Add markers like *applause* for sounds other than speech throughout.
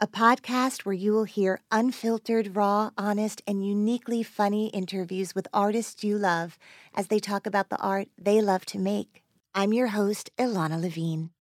a podcast where you will hear unfiltered, raw, honest, and uniquely funny interviews with artists you love as they talk about the art they love to make. I'm your host, Ilana Levine.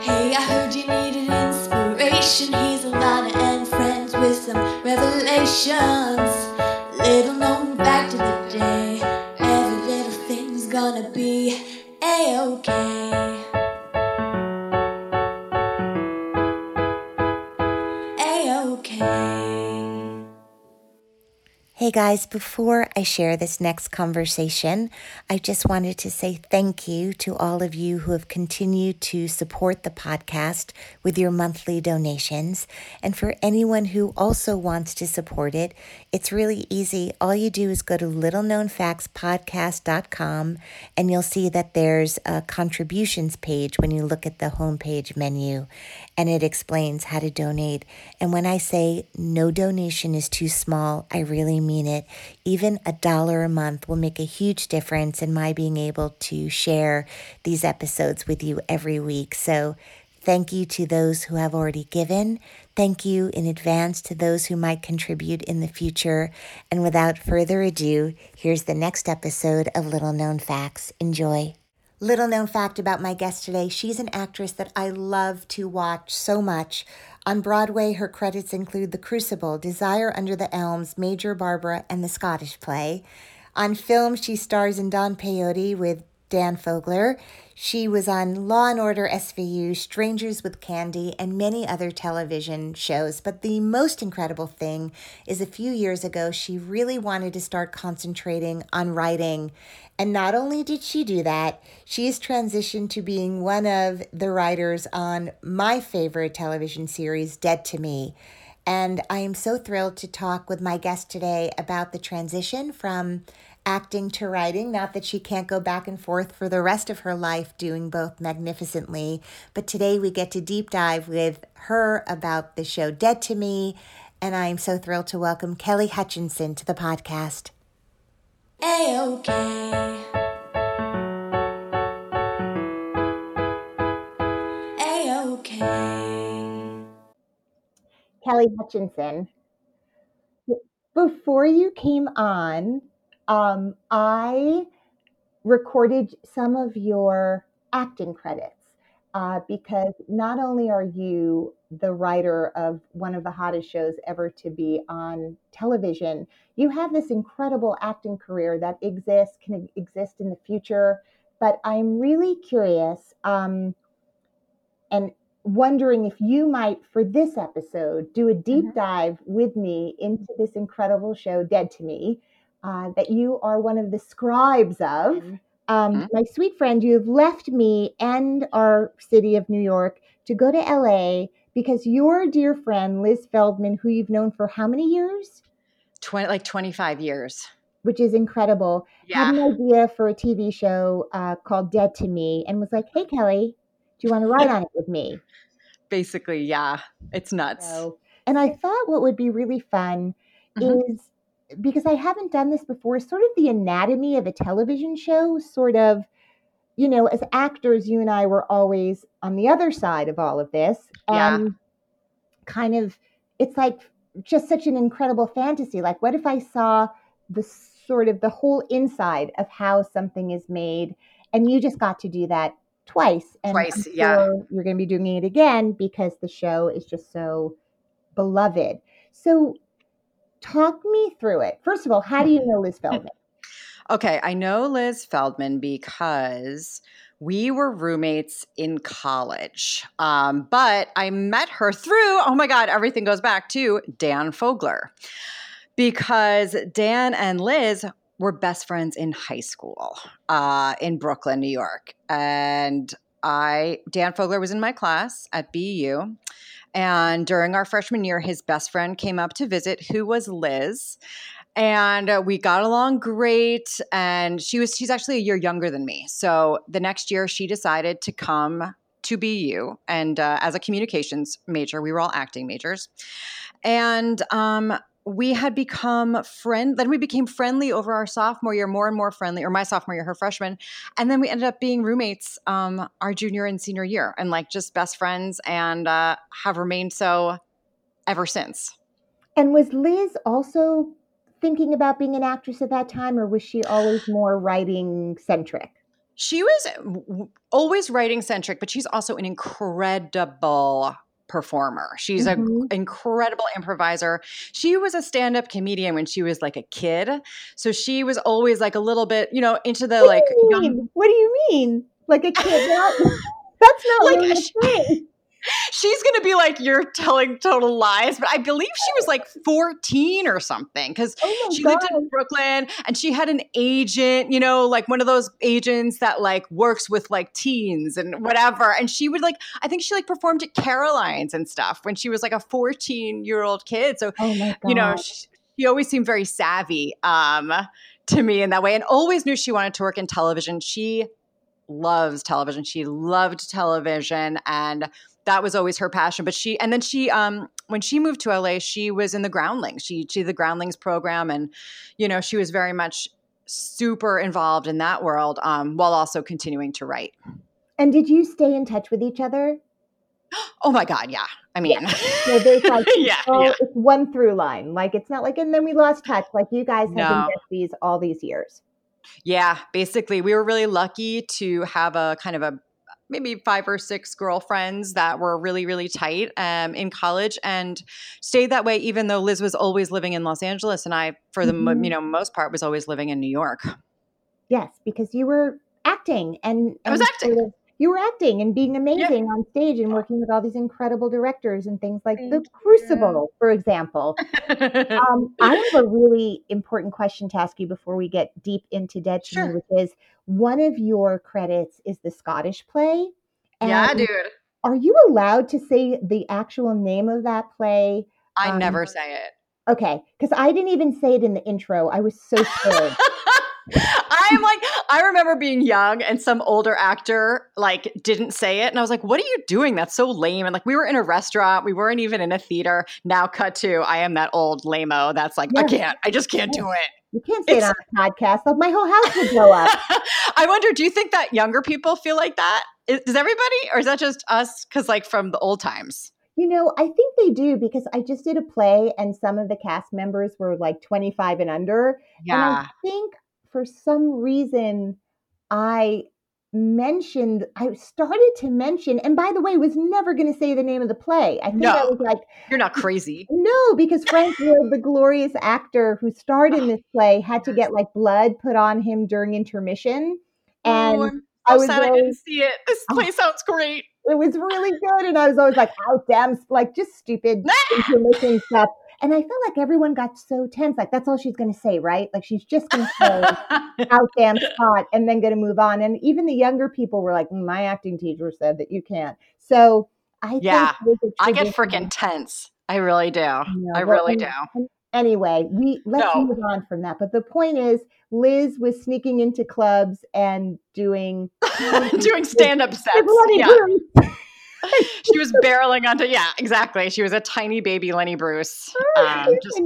Hey, I heard you needed inspiration. He's a Ilana and friends with some revelations. Little known guys, before I share this next conversation, I just wanted to say thank you to all of you who have continued to support the podcast with your monthly donations. And for anyone who also wants to support it, it's really easy. All you do is go to littleknownfactspodcast.com and you'll see that there's a contributions page when you look at the homepage menu and it explains how to donate. And when I say no donation is too small, I really mean it. Even a dollar a month will make a huge difference in my being able to share these episodes with you every week. So, thank you to those who have already given. Thank you in advance to those who might contribute in the future. And without further ado, here's the next episode of Little Known Facts. Enjoy. Little known fact about my guest today she's an actress that I love to watch so much. On Broadway, her credits include The Crucible, Desire Under the Elms, Major Barbara, and The Scottish Play. On film, she stars in Don Peyote with Dan Fogler. She was on Law and Order SVU, Strangers with Candy, and many other television shows. But the most incredible thing is a few years ago, she really wanted to start concentrating on writing. And not only did she do that, she's transitioned to being one of the writers on my favorite television series, Dead to Me. And I am so thrilled to talk with my guest today about the transition from acting to writing. Not that she can't go back and forth for the rest of her life doing both magnificently, but today we get to deep dive with her about the show Dead to Me. And I'm so thrilled to welcome Kelly Hutchinson to the podcast. A-OK. A-OK. Kelly Hutchinson, before you came on, um, I recorded some of your acting credits uh, because not only are you the writer of one of the hottest shows ever to be on television, you have this incredible acting career that exists, can exist in the future. But I'm really curious um, and wondering if you might, for this episode, do a deep mm-hmm. dive with me into this incredible show, Dead to Me uh, that you are one of the scribes of. Mm-hmm. Um, mm-hmm. My sweet friend, you have left me and our city of New York to go to LA because your dear friend, Liz Feldman, who you've known for how many years? 20, like 25 years. Which is incredible. Yeah. Had an idea for a TV show uh, called Dead to Me and was like, hey, Kelly, do you want to *laughs* write on it with me? Basically, yeah. It's nuts. So, and I thought what would be really fun mm-hmm. is because I haven't done this before, sort of the anatomy of a television show, sort of, you know, as actors, you and I were always on the other side of all of this. And yeah. Um, kind of, it's like just such an incredible fantasy. Like, what if I saw the sort of the whole inside of how something is made? And you just got to do that twice. And twice, sure yeah. You're going to be doing it again because the show is just so beloved. So, talk me through it. First of all, how do you know Liz *laughs* Feldman? Okay, I know Liz Feldman because we were roommates in college. Um, but I met her through, oh my God, everything goes back to Dan Fogler. Because Dan and Liz were best friends in high school uh, in Brooklyn, New York. And I, Dan Fogler was in my class at BU. And during our freshman year, his best friend came up to visit, who was Liz. And uh, we got along great and she was she's actually a year younger than me. So the next year she decided to come to bu and uh, as a communications major we were all acting majors. And um, we had become friend then we became friendly over our sophomore year more and more friendly or my sophomore year her freshman and then we ended up being roommates um, our junior and senior year and like just best friends and uh, have remained so ever since and was liz also thinking about being an actress at that time, or was she always more writing centric? She was always writing centric, but she's also an incredible performer. She's mm-hmm. an incredible improviser. She was a stand-up comedian when she was like a kid. So she was always like a little bit, you know, into the what like young... What do you mean? Like a kid? *laughs* That's not like really a thing she's going to be like, you're telling total lies. But I believe she was like 14 or something because oh she God. lived in Brooklyn and she had an agent, you know, like one of those agents that like works with like teens and whatever. And she would like, I think she like performed at Caroline's and stuff when she was like a 14 year old kid. So, oh you know, she, she always seemed very savvy um, to me in that way and always knew she wanted to work in television. She loves television. She loved television and that was always her passion. But she and then she um when she moved to LA, she was in the Groundlings. She she the Groundlings program, and you know she was very much super involved in that world um, while also continuing to write. And did you stay in touch with each other? *gasps* Oh my God, yeah. I mean, yeah. so there's like, *laughs* yeah, yeah, it's one through line. Like it's not like, and then we lost touch. Like you guys have no. been besties all these years. Yeah, basically, we were really lucky to have a kind of a maybe five or six girlfriends that were really really tight um, in college and stayed that way even though liz was always living in los angeles and i for the mm-hmm. you know most part was always living in new york yes because you were acting and, and i was acting sort of, you were acting and being amazing yeah. on stage and working with all these incredible directors and things like Thank The Crucible, for example. *laughs* um, I have a really important question to ask you before we get deep into Dead to sure. Me, which is one of your credits is the Scottish play. yeah, dude. Are you allowed to say the actual name of that play? I um, never say it. Okay, because I didn't even say it in the intro. I was so scared. *laughs* I'm like, I remember being young and some older actor like didn't say it. And I was like, what are you doing? That's so lame. And like, we were in a restaurant, we weren't even in a theater. Now, cut to, I am that old lameo that's like. I can't, I just can't do it. You can't say it's, it on a podcast. Like my whole house would blow up. *laughs* I wonder, do you think that younger people feel like that? Is, does everybody, or is that just us? Because like from the old times. You know, I think they do because I just did a play and some of the cast members were like 25 and under. Yeah. And I think for some reason, I mentioned, I started to mention, and by the way, was never going to say the name of the play. I think no, I was like, You're not crazy. No, because Frank the glorious actor who starred in this play, had to get like blood put on him during intermission. Oh, and oh, i was sad always, I didn't see it. This oh. play oh, sounds great. It was really good. And I was always like, oh, damn, like just stupid *laughs* intermission stuff. And I felt like everyone got so tense. Like, that's all she's going to say, right? Like, she's just going to say, *laughs* out damn spot, and then going to move on. And even the younger people were like, mm, my acting teacher said that you can't. So I yeah, I get freaking tense. I really do. Yeah, I really do. Anyway, we let's no. move on from that. But the point is, Liz was sneaking into clubs and doing *laughs* doing *laughs* stand up sets. Yeah *laughs* she was barreling onto yeah exactly. She was a tiny baby lenny bruce um, just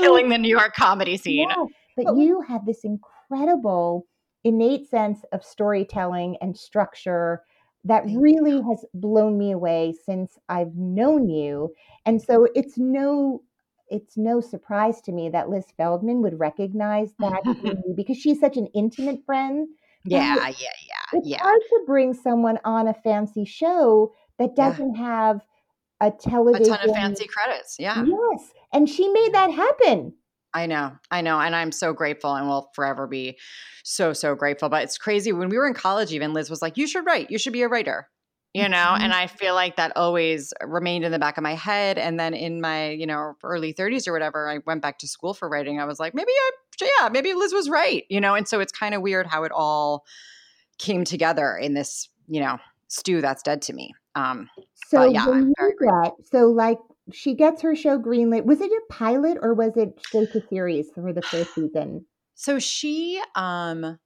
killing the new york comedy scene. Yeah, but you have this incredible innate sense of storytelling and structure that really has blown me away since i've known you. And so it's no it's no surprise to me that liz feldman would recognize that *laughs* because she's such an intimate friend. Yeah, yeah, yeah, it's yeah. hard to bring someone on a fancy show that doesn't yeah. have a television. A ton of fancy credits. Yeah. Yes. And she made that happen. I know, I know, and I'm so grateful, and will forever be so so grateful. But it's crazy when we were in college. Even Liz was like, "You should write. You should be a writer." You know, Mhm. and I feel like that always remained in the back of my head. And then in my, you know, early 30s or whatever, I went back to school for writing. I was like, maybe I, yeah, maybe Liz was right. You know, and so it's kind of weird how it all came together in this, you know, stew that's dead to me. Um, So yeah, when I'm you very get so like she gets her show greenlit. Was it a pilot or was it straight to series for the first season? So she um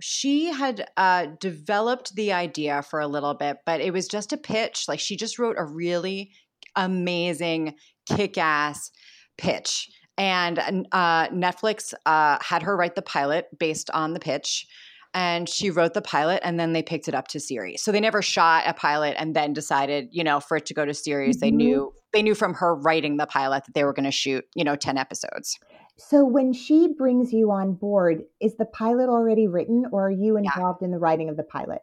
she had uh developed the idea for a little bit, but it was just a pitch. Like she just wrote a really amazing kick-ass pitch. And uh Netflix uh had her write the pilot based on the pitch. And she wrote the pilot and then they picked it up to series. So they never shot a pilot and then decided, you know, for it to go to series. They Mhm. knew they knew from her writing the pilot that they were going to shoot, you know, 10 episodes. So when she brings you on board, is the pilot already written or are you Yeah. involved in the writing of the pilot?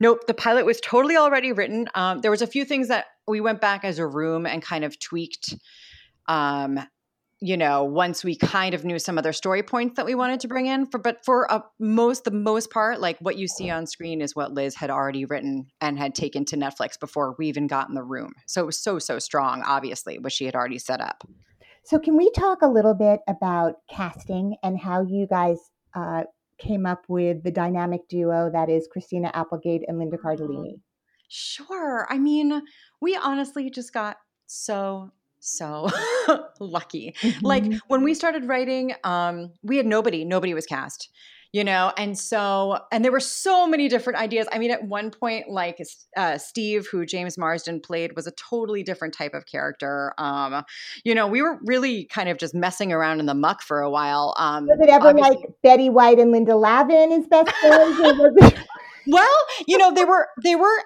Nope, the pilot was totally already written. Um, there was a few things that we went back as a room and kind of tweaked. Um, you know, once we kind of knew some other story points that we wanted to bring in, for but for a, most the most part, like what you see on screen is what Liz had already written and had taken to Netflix before we even got in the room. So it was so so strong, obviously, what she had already set up. So can we talk a little bit about casting and how you guys uh, came up with the dynamic duo that is Christina Applegate and Linda Cardellini? Sure. I mean, we honestly just got so so *laughs* lucky. Like Mhm. when we started writing, um, we had nobody, nobody was cast, you know, and so and there were so many different ideas. I mean, at one point, like uh, Steve, who James Marsden played, was a totally different type of character. Um, you know, we were really kind of just messing around in the muck for a while. Um, Was it ever obviously- like Betty White and Linda Lavin as best friends? *laughs* or was it- Well, you know, they were they were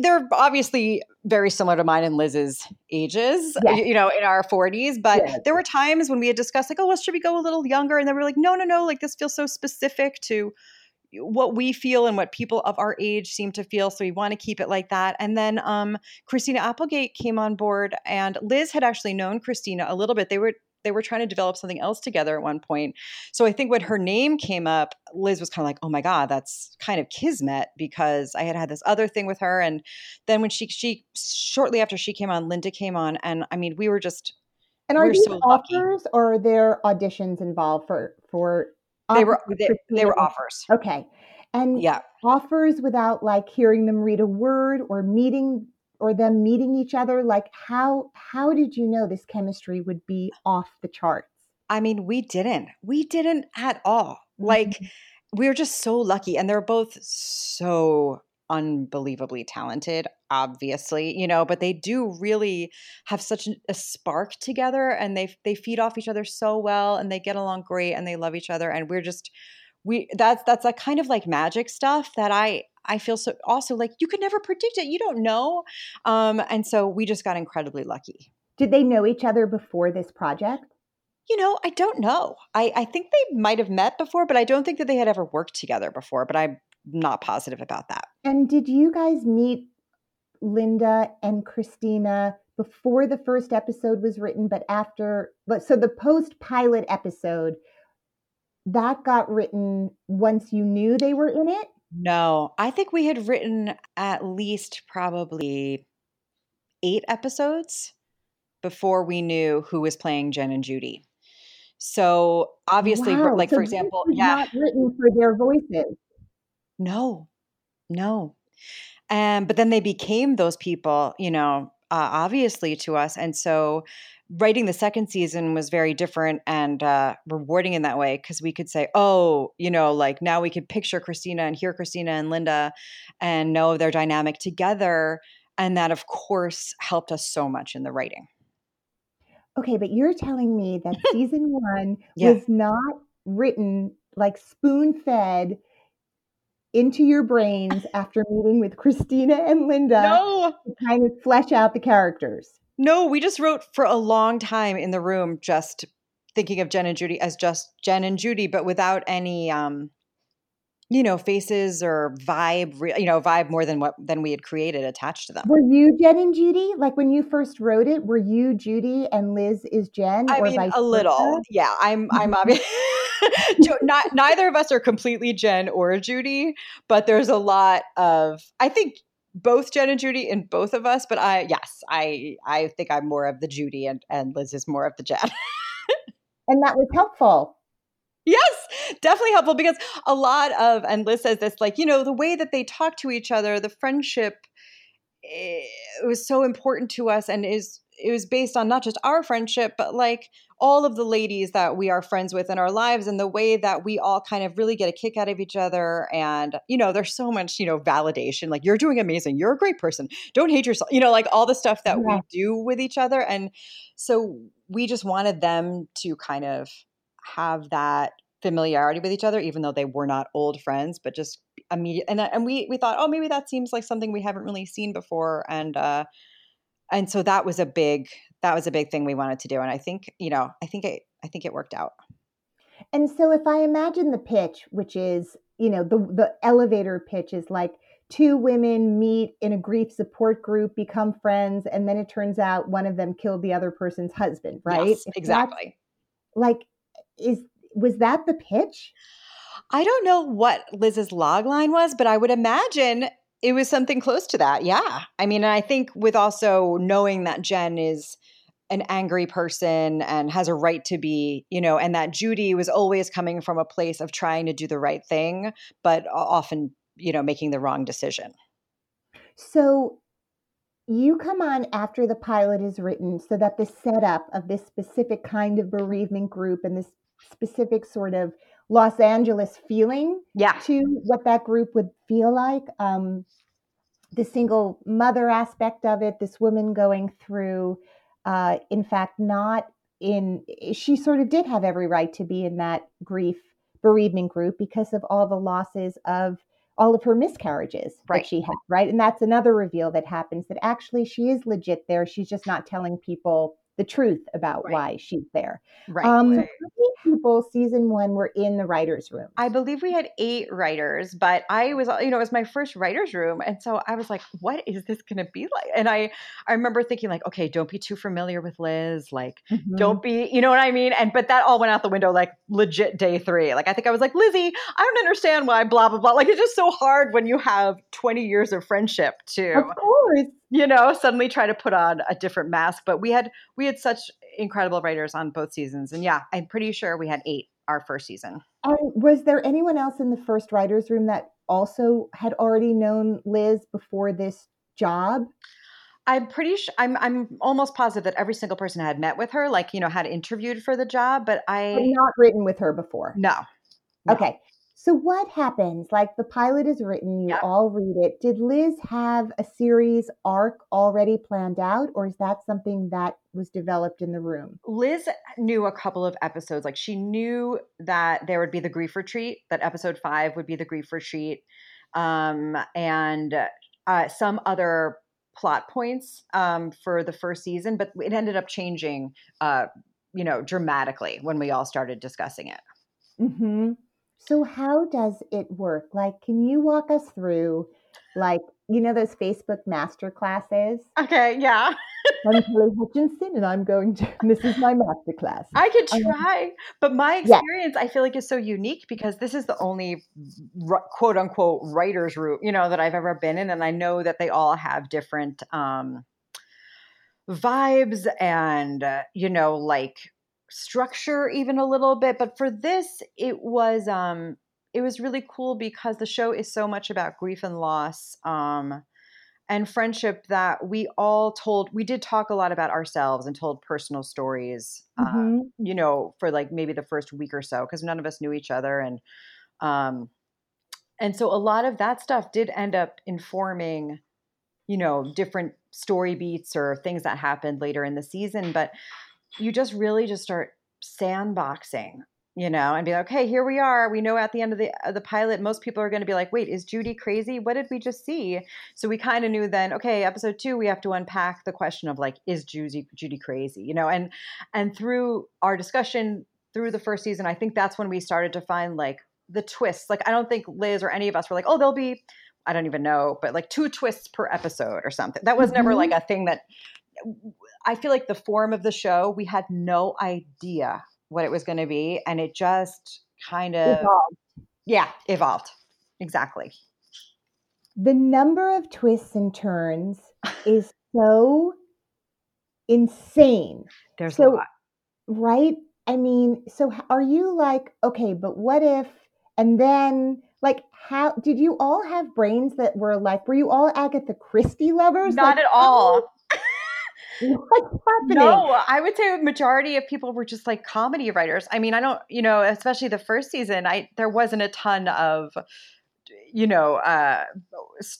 they're obviously very similar to mine and Liz's ages, Yes. you, you know, in our 40s, but Yes. there were times when we had discussed like, oh, well, should we go a little younger? And then we were like, no, no, no, like this feels so specific to what we feel and what people of our age seem to feel so we want to keep it like that and then um christina applegate came on board and liz had actually known christina a little bit they were they were trying to develop something else together at one point. So i think when her name came up liz was kind of like oh my god that's kind of kismet because i had had this other thing with her. And then when she she shortly after she came on linda came on and i mean we were just and are We're these so lucky. offers or are there auditions involved for for? they were um, they, they were offers. Okay, and yeah. offers without like hearing them read a word or meeting or them meeting each other. Like how how did you know this chemistry would be off the charts? I mean, we didn't. We didn't at all. Like, mm-hmm. we were just so lucky. And they're both so unbelievably talented, obviously, you know, but they do really have such a spark together and they they feed off each other so well and they get along great and they love each other. And we're just we that's that's a kind of like magic stuff that I I feel so also like you could never predict it. You don't know. Um, and so we just got incredibly lucky. Did they know each other before this project? You know, I don't know. I, I think they might have met before, but I don't think that they had ever worked together before. But I'm not positive about that. And did you guys meet Linda and Christina before the first episode was written, but after? But so the post pilot episode that got written once you knew they were in it. No, I think we had written at least probably eight episodes before we knew who was playing Jen and Judy. So obviously, Wow, like so for example, yeah, not written for their voices. No, no. Um, but then they became those people, you know, uh, obviously to us. And so writing the second season was very different and uh, rewarding in that way because we could say, oh, you know, like now we could picture Christina and hear Christina and Linda and know their dynamic together. And that, of course, helped us so much in the writing. Okay, but you're telling me that *laughs* season one Yeah. was not written like spoon fed into your brains *laughs* after meeting with Christina and Linda No, to kind of flesh out the characters. No, we just wrote for a long time in the room, just thinking of Jen and Judy as just Jen and Judy, but without any, um, you know, faces or vibe, you know, vibe more than what than we had created attached to them. Were you Jen and Judy? Like when you first wrote it, were you Judy and Liz is Jen? I mean, a little, yeah. I'm, I'm obvious. *laughs* not neither of us are completely Jen or Judy, but there's a lot of. I think both Jen and Judy in both of us, but I, yes, I, I think I'm more of the Judy, and and Liz is more of the Jen. *laughs* And that was helpful. Yes, definitely helpful because a lot of, and Liz says this, like, you know, the way that they talk to each other, the friendship, eh, it was so important to us and is, it was based on not just our friendship, but like all of the ladies that we are friends with in our lives and the way that we all kind of really get a kick out of each other. And, you know, there's so much, you know, validation like, you're doing amazing. You're a great person. Don't hate yourself. You know, like all the stuff that Yeah. we do with each other. And so we just wanted them to kind of have that familiarity with each other, even though they were not old friends, but just immediate. And and we we thought, oh, maybe that seems like something we haven't really seen before, and uh, and so that was a big that was a big thing we wanted to do. And I think you know, I think it I think it worked out. And so if I imagine the pitch, which is, you know, the the elevator pitch is like two women meet in a grief support group, become friends, and then it turns out one of them killed the other person's husband, right? Yes, exactly. Like is was that the pitch? I don't know what Liz's log line was, but I would imagine it was something close to that. Yeah. I mean, I think with also knowing that Jen is an angry person and has a right to be, you know, and that Judy was always coming from a place of trying to do the right thing, but often, you know, making the wrong decision. So you come on after the pilot is written so that the setup of this specific kind of bereavement group and this specific sort of Los Angeles feeling Yeah. to what that group would feel like. Um, the single mother aspect of it, this woman going through, uh, in fact, not in, she sort of did have every right to be in that grief bereavement group because of all the losses of all of her miscarriages Right. that she had, right? And that's another reveal that happens that actually she is legit there. She's just not telling people the truth about Right. why she's there. Right. Um, right. people season one were in the writers' room? I believe we had eight writers, but I was, you know, it was my first writers' room, and so I was like, "What is this going to be like?" And I, I remember thinking, like, "Okay, don't be too familiar with Liz. Like, Mhm. don't be, you know what I mean?" And but that all went out the window, like legit day three. Like, I think I was like, "Lizzie, I don't understand why blah blah blah." Like, it's just so hard when you have twenty years of friendship to, Of course. You know, suddenly try to put on a different mask. But we had we had such incredible writers on both seasons, and yeah, I'm pretty sure we had eight our first season. And was there anyone else in the first writers' room that also had already known Liz before this job? I'm pretty sure I'm I'm almost positive that every single person had met with her, like, you know, had interviewed for the job, but But I not written with her before. no. no. Okay. So what happens? Like the pilot is written, you Yeah. all read it. Did Liz have a series arc already planned out, or is that something that was developed in the room? Liz knew a couple of episodes. Like she knew that there would be the grief retreat, that episode five would be the grief retreat, um, and uh, some other plot points um, for the first season, but it ended up changing, uh, you know, dramatically when we all started discussing it. hmm So how does it work? Like, can you walk us through, like, you know, those Facebook master classes? Okay, yeah. I'm *laughs* Kelly Hutchinson, and I'm going to. *laughs* This is my master class. I could Um, try, but my yeah. experience I feel like is so unique because this is the only quote unquote writers room, you know, that I've ever been in and I know that they all have different um vibes and uh, you know like structure even a little bit, but for this it was um it was really cool because the show is so much about grief and loss. Um and friendship that we all told we did talk a lot about ourselves and told personal stories uh, Mhm. you know for like maybe the first week or so because none of us knew each other and um and so a lot of that stuff did end up informing you know different story beats or things that happened later in the season but you just really just start sandboxing you know and be like okay here we are we know at the end of the of the pilot most people are going to be like wait is judy crazy what did we just see so we kind of knew then okay episode 2 we have to unpack the question of like is judy judy crazy you know and and through our discussion through the first season i think that's when we started to find like the twists. Like I don't think Liz or any of us were like, oh, there'll be I don't even know, but like two twists per episode or something. That was never Mhm. like a thing that I feel like the form of the show, we had no idea what it was going to be. And it just kind of, Evolved. yeah, evolved. Exactly. The number of twists and turns *laughs* is so insane. There's a So, lot. right? I mean, so are you like, okay, but what if, and then, like, how did you all have brains that were like, were you all Agatha Christie lovers? Not Like, at all. What's happening? No, I would say a majority of people were just like comedy writers. I mean, I don't, you know, especially the first season, I there wasn't a ton of you know, uh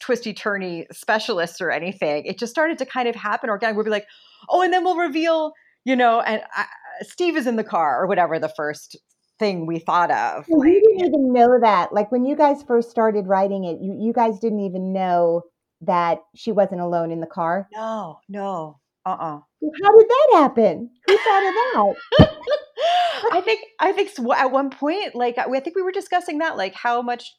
twisty turny specialists or anything. It just started to kind of happen organically. We'd be like, "Oh, and then we'll reveal, you know, and uh, Steve is in the car or whatever the first thing we thought of." So you didn't even know that. Like when you guys first started writing it, you, you guys didn't even know that she wasn't alone in the car. No, no. Uh-uh. How did that happen? Who thought of that? *laughs* I think I think at one point, like I I think we were discussing that, like how much,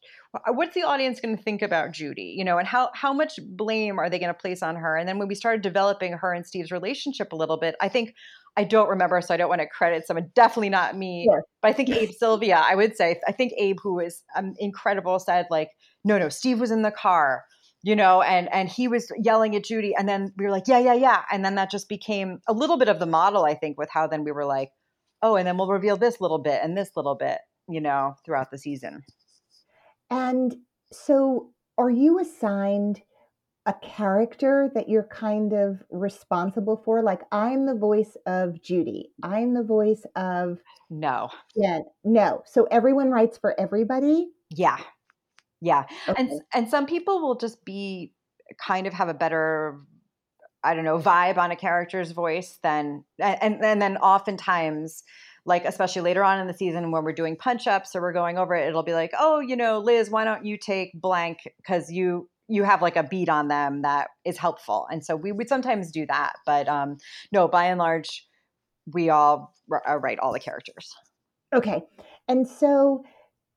what's the audience going to think about Judy, you know, and how how much blame are they going to place on her? And then when we started developing her and Steve's relationship a little bit, I think I don't remember, so I don't want to credit someone. Definitely not me, Sure. but I think Abe Sylvia. I would say I think Abe, who is um, incredible, said like, no, no, Steve was in the car. You know, and and he was yelling at Judy, and then we were like, yeah, yeah, yeah, and then that just became a little bit of the model, I think, with how then we were like, oh, and then we'll reveal this little bit and this little bit, you know, throughout the season. And so are you assigned a character that you're kind of responsible for? Like I'm the voice of Judy. I'm the voice of No. Jen. No. So everyone writes for everybody. Yeah. Yeah. And Okay. and some people will just be kind of have a better I don't know, vibe on a character's voice than and and then oftentimes like especially later on in the season when we're doing punch ups or we're going over it it'll be like, "Oh, you know, Liz, why don't you take blank cuz you you have like a beat on them that is helpful." And so we would sometimes do that, but um no, by and large we all r- uh, write all the characters. Okay. And so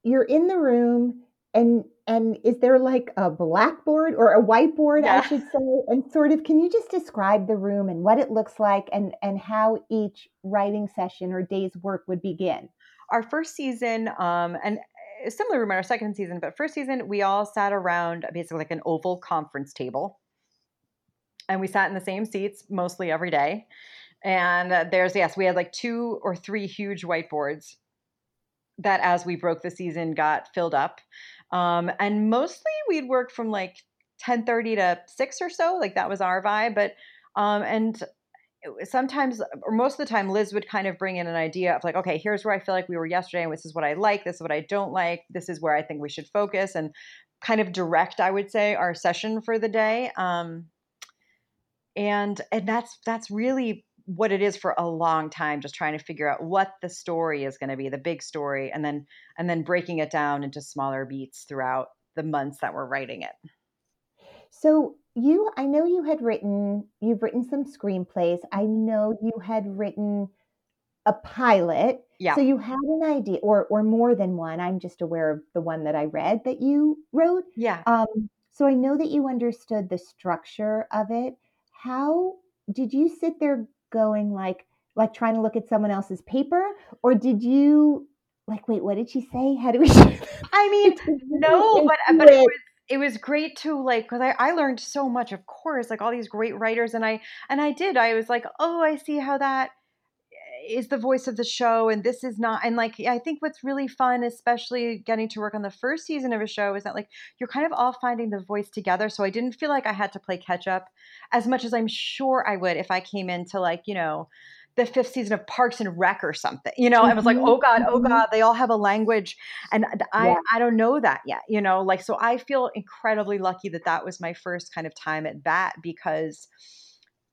you're in the room and and is there like a blackboard or a whiteboard I should say and sort of can you just describe the room and what it looks like and and how each writing session or day's work would begin? our first season, um, and similar room in our second season, but first season we all sat around basically like an oval conference table, and we sat in the same seats mostly every day. And uh, there's yes, we had like two or three huge whiteboards that, as we broke the season, got filled up. Um, and mostly we'd work from like ten thirty to six or so, like that was our vibe. But um, and sometimes or most of the time liz would kind of bring in an idea of like okay here's where i feel like we were yesterday and this is what i like this is what i don't like this is where i think we should focus and kind of direct i would say our session for the day um, and and that's that's really what it is for a long time just trying to figure out what the story is going to be the big story and then and then breaking it down into smaller beats throughout the months that we're writing it So you I know you had written you've written some screenplays. I know you had written a pilot. yeah So you had an idea or or more than one. I'm just aware of the one that I read that you wrote. yeah Um, so I know that you understood the structure of it. How did you sit there going like like trying to look at someone else's paper, or did you like wait? What did she say? How do we? *laughs* i mean no but but it was it was great to like because I, I learned so much of course like all these great writers and i and i did i was like oh i see how that is the voice of the show and this is not and like i think what's really fun especially getting to work on the first season of a show is that like you're kind of all finding the voice together so i didn't feel like i had to play catch up as much as i'm sure i would if i came into like you know the fifth season of Parks and Rec or something, you know, and was like, Mhm, oh God, oh mhm. God, they all have a language. And I, Yeah. I don't know that yet, you know, like, so I feel incredibly lucky that that was my first kind of time at bat because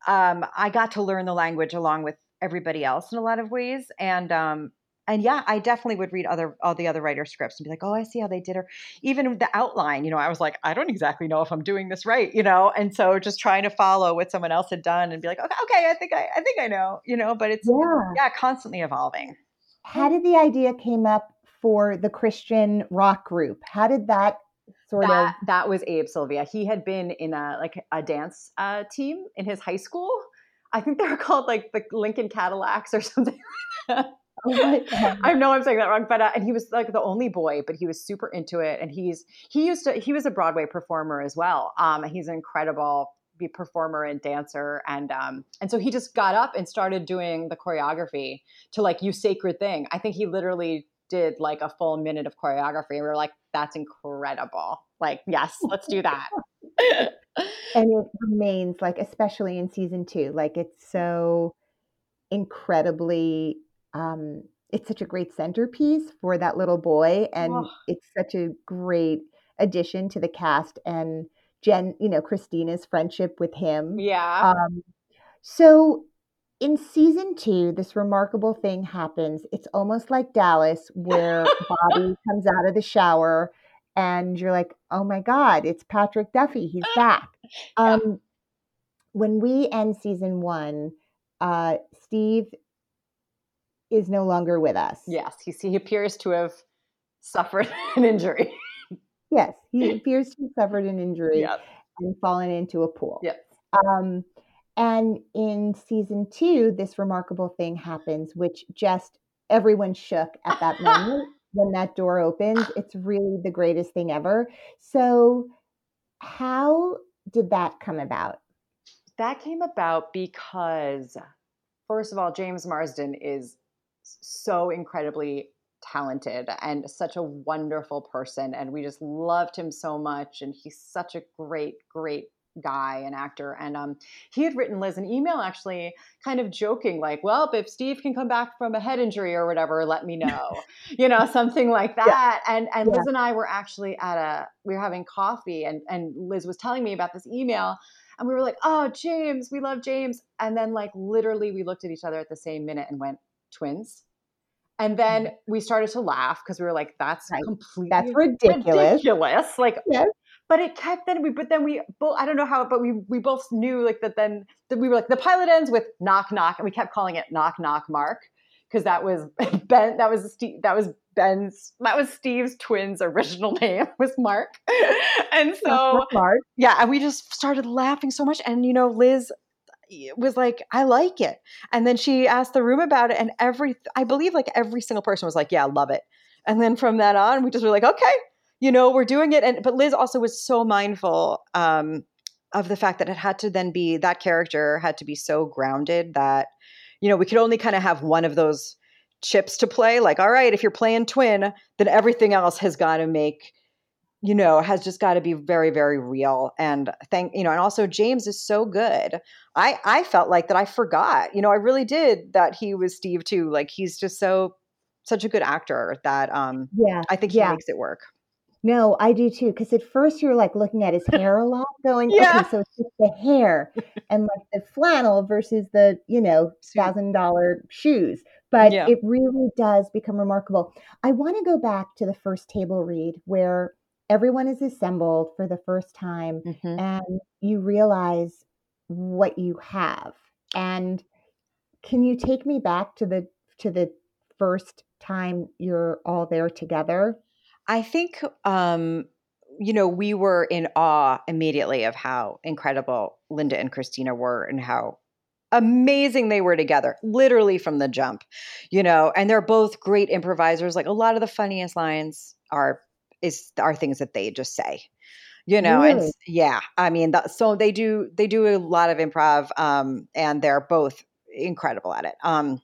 um, I got to learn the language along with everybody else in a lot of ways. And, um, and yeah, I definitely would read other all the other writer scripts and be like, oh, I see how they did her. Even the outline, you know, I was like, I don't exactly know if I'm doing this right, you know. And so just trying to follow what someone else had done and be like, okay, okay, I think I, I think I know, you know. But it's Yeah. yeah, constantly evolving. How did the idea came up for the Christian rock group. How did that sort that, of that was Abe Sylvia. He had been in a like a dance uh, team in his high school. I think they were *laughs* called like the Lincoln Cadillacs or something. *laughs* oh my *laughs* God. I know I'm saying that wrong, but uh, and he was like the only boy, but he was super into it. And he's he used to he was a Broadway performer as well. Um, he's an incredible performer and dancer, and um, and so he just got up and started doing the choreography to like "You Sacred Thing." I think he literally did like a full minute of choreography, and we were like, "That's incredible!" Like, yes, let's do that. And it remains like especially in season 2 like it's so incredibly um it's such a great centerpiece for that little boy and Oh. it's such a great addition to the cast and Jen, you know, Christina's friendship with him. yeah. Um, so in season two, this remarkable thing happens. It's almost like Dallas, where *laughs* Bobby comes out of the shower and you're like, oh my God, it's Patrick Duffy. He's *laughs* back. Um, when we end season one, uh, Steve is no longer with us. yes, he he appears to have suffered *laughs* an injury. Yes, he *laughs* appears to have suffered an injury Yep. and fallen into a pool. Yep. Um, and in season two, this remarkable thing happens, which just everyone shook at that moment when that door opens. It's really the greatest thing ever. So, how did that come about? That came about because, first of all, James Marsden is so incredibly talented and such a wonderful person. And we just loved him so much. And he's such a great, great guy and actor. And um, he had written Liz an email actually, kind of joking, like, well, if Steve can come back from a head injury or whatever, let me know, *laughs* you know, something like that. And and Yeah. Liz and I were actually at a, we were having coffee and, and Liz was telling me about this email. And we were like, oh, James, we love James. And then, like, literally, we looked at each other at the same minute and went, twins. And then we started to laugh because we were like, that's Right. completely That's ridiculous. ridiculous. Like, Yes. But it kept then we, but then we both, I don't know how, but we, we both knew like that then that we were like, the pilot ends with knock, knock. And we kept calling it knock, knock, Mark. Cause that was *laughs* Ben, that was Steve, that was Ben's, that was Steve's twins original *laughs* name was Mark. *laughs* And so, Mark, yeah, and we just started laughing so much. And you know, Liz was like, I like it. And then she asked the room about it, and every I believe like every single person was like, Yeah, I love it. And then from that on, we just were like, okay, you know, we're doing it. And but Liz also was so mindful um, of the fact that it had to then be that character had to be so grounded that, you know, we could only kind of have one of those chips to play. Like, all right, if you're playing twin, then everything else has got to make you know has just got to be very very real and thank you know and also james is so good i i felt like that i forgot you know i really did that he was steve too like he's just so such a good actor that um yeah. i think he Yeah. makes it work No, I do too. Because at first you're like looking at his *laughs* hair a lot, going, Yeah. okay, so it's just the hair and like the flannel versus the, you know, thousand dollar shoes. But Yeah. it really does become remarkable. I want to go back to the first table read where everyone is assembled for the first time Mhm. and you realize what you have. And can you take me back to the to the first time you're all there together? I think, um, you know, we were in awe immediately of how incredible Linda and Christina were and how amazing they were together, literally from the jump, you know, and they're both great improvisers. Like a lot of the funniest lines are is are things that they just say. You know, and Really? s- yeah, I mean, that, so they do they do a lot of improv, um, and they're both incredible at it. Um,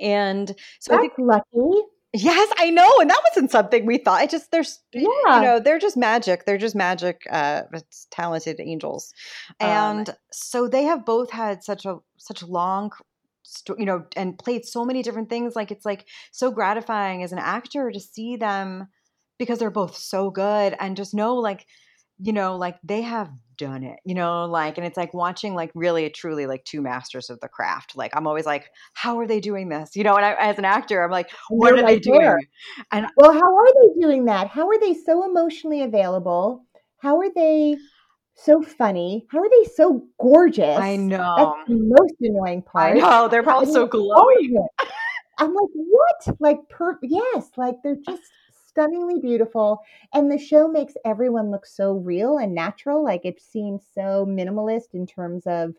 and so I think lucky. Yes, I know, and that wasn't something we thought. I just there's Yeah. you know they're just magic. They're just magic, uh, it's talented angels, Um, and so they have both had such a such long, you know, and played so many different things. Like it's like so gratifying as an actor to see them because they're both so good and just know like you know like they have done it you know like and it's like watching like really truly like two masters of the craft like i'm always like how are they doing this you know and I, as an actor i'm like what are they doing and Well, how are they doing that? How are they so emotionally available? How are they so funny? How are they so gorgeous? i know That's the most annoying part. i know they're so all of glowy. I'm like, what? Like, per yes, like they're just stunningly beautiful. And the show makes everyone look so real and natural. Like it seems so minimalist in terms of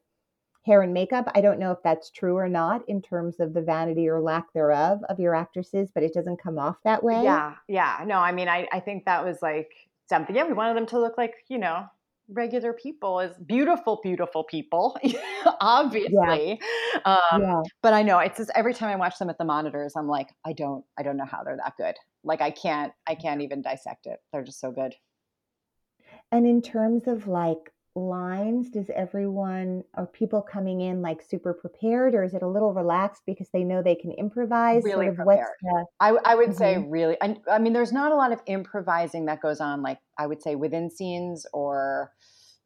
hair and makeup. I don't know if that's true or not in terms of the vanity or lack thereof of your actresses, but it doesn't come off that way. Yeah, yeah. No, I mean, I, I think that was like something. Yeah, we wanted them to look like, you know, regular people as beautiful, beautiful people, *laughs* obviously. Yeah. Um, yeah. But I know it's just every time I watch them at the monitors, I'm like, I don't, I don't know how they're that good. Like I can't, I can't even dissect it. They're just so good. And in terms of like lines does everyone are people coming in like super prepared or is it a little relaxed because they know they can improvise really sort of prepared. The... I, I, would mm-hmm. say really I, I mean there's not a lot of improvising that goes on like i would say within scenes or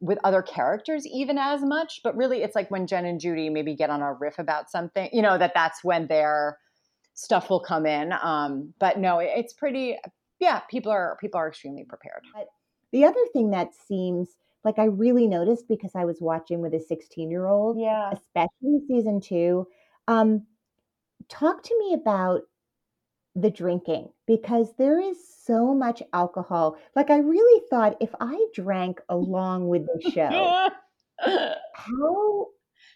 with other characters even as much but really it's like when jen and judy maybe get on a riff about something you know that that's when their stuff will come in um, but no it's pretty yeah people are people are extremely prepared but the other thing that seems like I really noticed because I was watching with a 16 year old, yeah, especially season two. Um, talk to me about the drinking because there is so much alcohol. Like I really thought if I drank along with the show, *laughs* how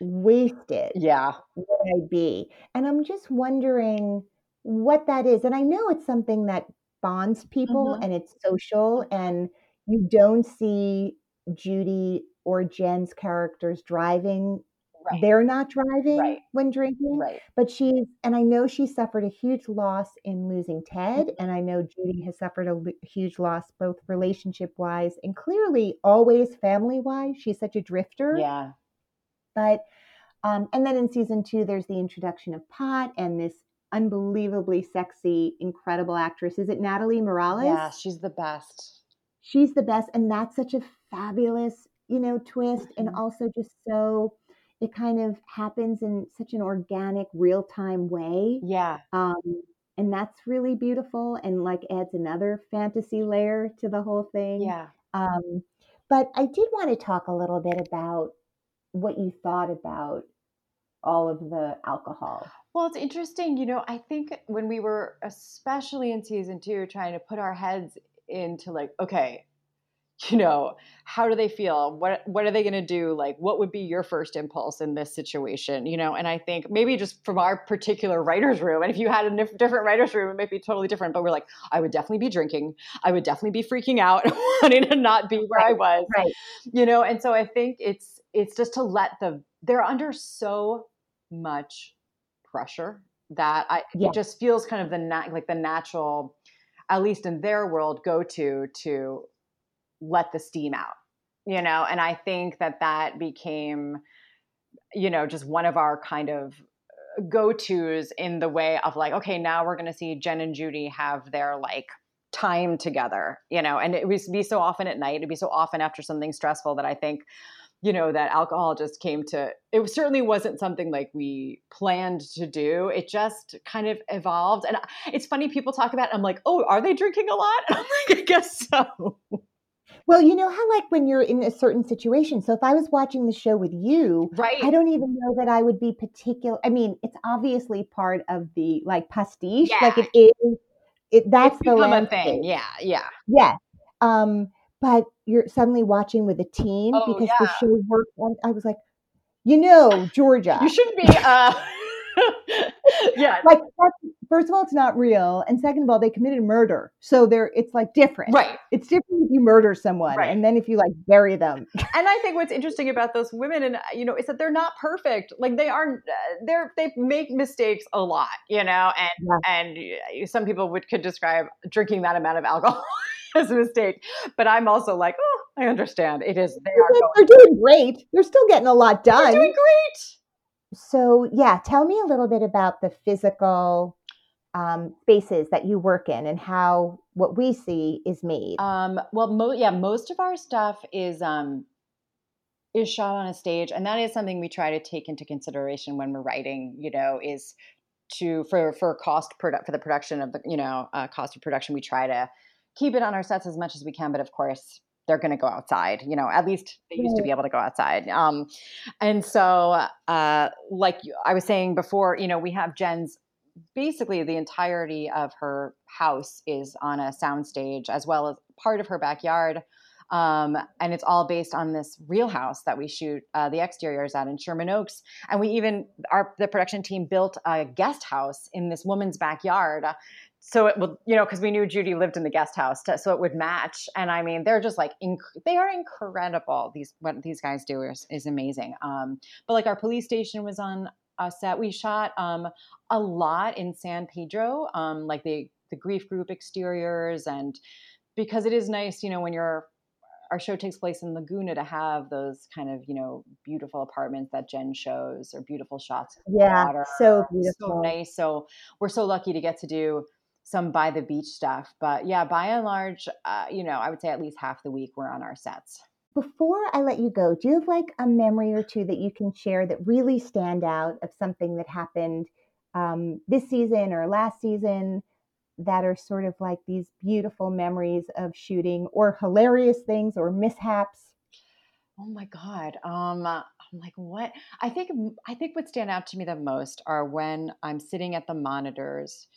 wasted yeah would I be? And I'm just wondering what that is. And I know it's something that bonds people mm-hmm. and it's social and you don't see Judy or Jen's characters driving. Right. They're not driving right. when drinking, right. but she's, and I know she suffered a huge loss in losing Ted, mm-hmm. and I know Judy has suffered a huge loss both relationship wise and clearly always family wise. She's such a drifter. Yeah. But, um, and then in season two, there's the introduction of Pot and this unbelievably sexy, incredible actress. Is it Natalie Morales? Yeah, she's the best. She's the best, and that's such a fabulous, you know, twist and mm-hmm. also just so it kind of happens in such an organic, real-time way. Yeah. Um, and that's really beautiful and like adds another fantasy layer to the whole thing. Yeah. Um, but I did want to talk a little bit about what you thought about all of the alcohol. Well, it's interesting. You know, I think when we were, especially in season two, trying to put our heads into like, okay, you know how do they feel? What what are they going to do? Like what would be your first impulse in this situation you know? And i think maybe just from our particular writers room and if you had a different writers room it might be totally different but we're like i would definitely be drinking. I would definitely be freaking out *laughs* wanting to not be where right, i was right. you know? And so i think it's it's just to let the they're under so much pressure that i yeah. it just feels kind of the nat- like the natural at least in their world go to to let the steam out you know and i think that that became you know just one of our kind of uh, go-to's in the way of like okay now we're going to see jen and judy have their like time together you know and it would be so often at night it'd be so often after something stressful that i think you know that alcohol just came to it certainly wasn't something like we planned to do it just kind of evolved and it's funny people talk about it, i'm like oh are they drinking a lot *laughs* i'm like i guess so well, you know how like when you're in a certain situation. So if I was watching the show with you, right? I don't even know that I would be particular. I mean, it's obviously part of the like pastiche. Yeah. Like it is. It that's it's the landscape. thing. Yeah, yeah, yeah. Um, but you're suddenly watching with a team oh, because yeah. the show worked. I was like, you know, Georgia. You shouldn't be. Uh... *laughs* yeah. Like first of all, it's not real, and second of all, they committed murder, so they're it's like different. Right. It's different if you murder someone, right. and then if you like bury them. and I think what's interesting about those women, and you know, is that they're not perfect. Like they aren't. Uh, they're they make mistakes a lot, you know, and yeah. and some people would could describe drinking that amount of alcohol. *laughs* as a mistake, but I'm also like, oh, I understand. It is. They are. They're doing great. They're still getting a lot done. They're doing great so yeah tell me a little bit about the physical um, spaces that you work in and how what we see is made um, well mo- yeah most of our stuff is um, is shot on a stage and that is something we try to take into consideration when we're writing you know is to for for cost produ- for the production of the you know uh, cost of production we try to keep it on our sets as much as we can but of course they're going to go outside you know at least they used to be able to go outside um, and so uh, like i was saying before you know we have jen's basically the entirety of her house is on a soundstage as well as part of her backyard um, and it's all based on this real house that we shoot uh, the exteriors at in Sherman Oaks. And we even our the production team built a guest house in this woman's backyard. So it would, you know, because we knew Judy lived in the guest house, to, so it would match. And I mean, they're just like inc- they are incredible. These what these guys do is, is amazing. Um, but like our police station was on a set. We shot um, a lot in San Pedro, um, like the the grief group exteriors and because it is nice, you know, when you're our show takes place in Laguna to have those kind of you know beautiful apartments that Jen shows or beautiful shots. Yeah, water. so beautiful, so nice. So we're so lucky to get to do some by the beach stuff. But yeah, by and large, uh, you know, I would say at least half the week we're on our sets. Before I let you go, do you have like a memory or two that you can share that really stand out of something that happened um, this season or last season? that are sort of like these beautiful memories of shooting or hilarious things or mishaps? Oh my God. Um, I'm like, what? I think I think what stand out to me the most are when I'm sitting at the monitors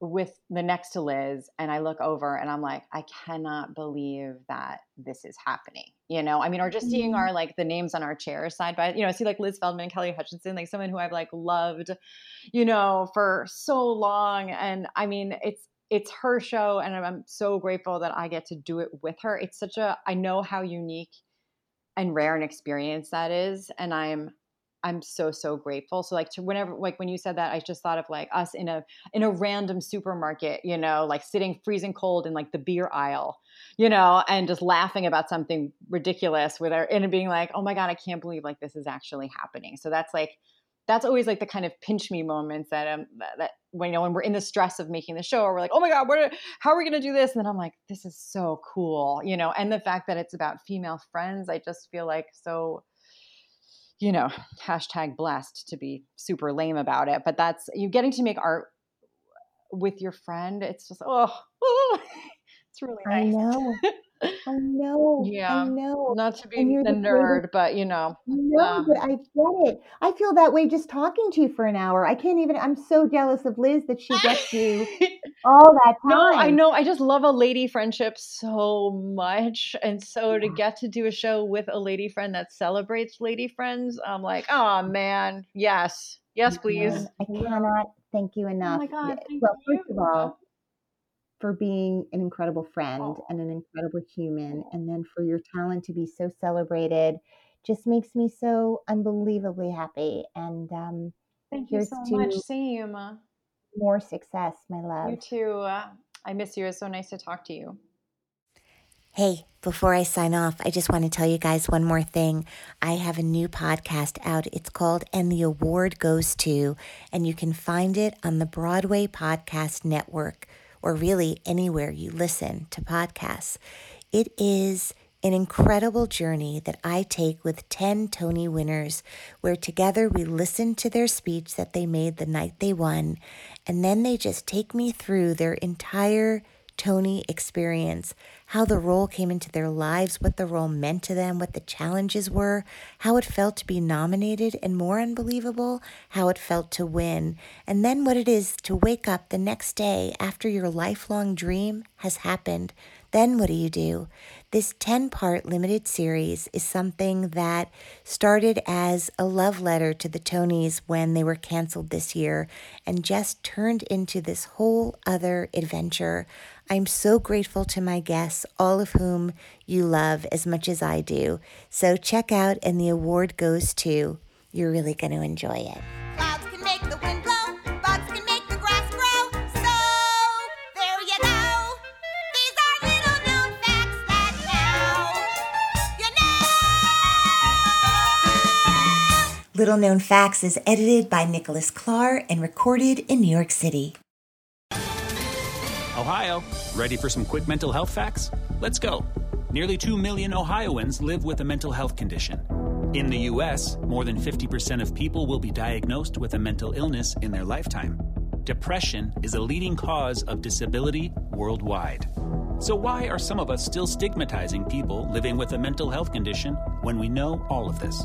with the next to Liz and I look over and I'm like, I cannot believe that this is happening. You know, I mean, or just seeing mm-hmm. our like the names on our chairs side by, you know, I see like Liz Feldman, Kelly Hutchinson, like someone who I've like loved, you know, for so long. And I mean, it's it's her show and I'm so grateful that I get to do it with her. It's such a I know how unique and rare an experience that is. And I'm I'm so so grateful. So like to whenever like when you said that, I just thought of like us in a in a random supermarket, you know, like sitting freezing cold in like the beer aisle, you know, and just laughing about something ridiculous with our and being like, oh my god, I can't believe like this is actually happening. So that's like that's always like the kind of pinch me moments that um that, that when you know when we're in the stress of making the show, or we're like, oh my god, what? How are we to do this? And then I'm like, this is so cool, you know. And the fact that it's about female friends, I just feel like so you know, hashtag blessed to be super lame about it. But that's you getting to make art with your friend. It's just oh, oh *laughs* it's really nice. I know. *laughs* I know. Yeah. I know. Not to be the, the nerd, but you know. No, um, but I get it. I feel that way just talking to you for an hour. I can't even I'm so jealous of Liz that she gets you *laughs* all that time. No, I know. I just love a lady friendship so much. And so yeah. to get to do a show with a lady friend that celebrates lady friends, I'm like, oh man, yes. Yes, please. I cannot thank you enough. Oh my God. well, first of all, for being an incredible friend oh. and an incredible human, and then for your talent to be so celebrated, just makes me so unbelievably happy. And um, thank you so much. Same. More success, my love. You too. Uh, I miss you. It's so nice to talk to you. Hey, before I sign off, I just want to tell you guys one more thing. I have a new podcast out. It's called And the Award Goes To, and you can find it on the Broadway Podcast Network or really anywhere you listen to podcasts. It is an incredible journey that I take with 10 Tony winners, where together we listen to their speech that they made the night they won, and then they just take me through their entire Tony experience, how the role came into their lives, what the role meant to them, what the challenges were, how it felt to be nominated, and more unbelievable, how it felt to win, and then what it is to wake up the next day after your lifelong dream has happened. Then what do you do? This 10 part limited series is something that started as a love letter to the Tonys when they were canceled this year and just turned into this whole other adventure. I'm so grateful to my guests, all of whom you love as much as I do. So check out, and the award goes to. You're really going to enjoy it. Little Known Facts is edited by Nicholas Clark and recorded in New York City. Ohio, ready for some quick mental health facts? Let's go. Nearly 2 million Ohioans live with a mental health condition. In the U.S., more than 50% of people will be diagnosed with a mental illness in their lifetime. Depression is a leading cause of disability worldwide. So, why are some of us still stigmatizing people living with a mental health condition when we know all of this?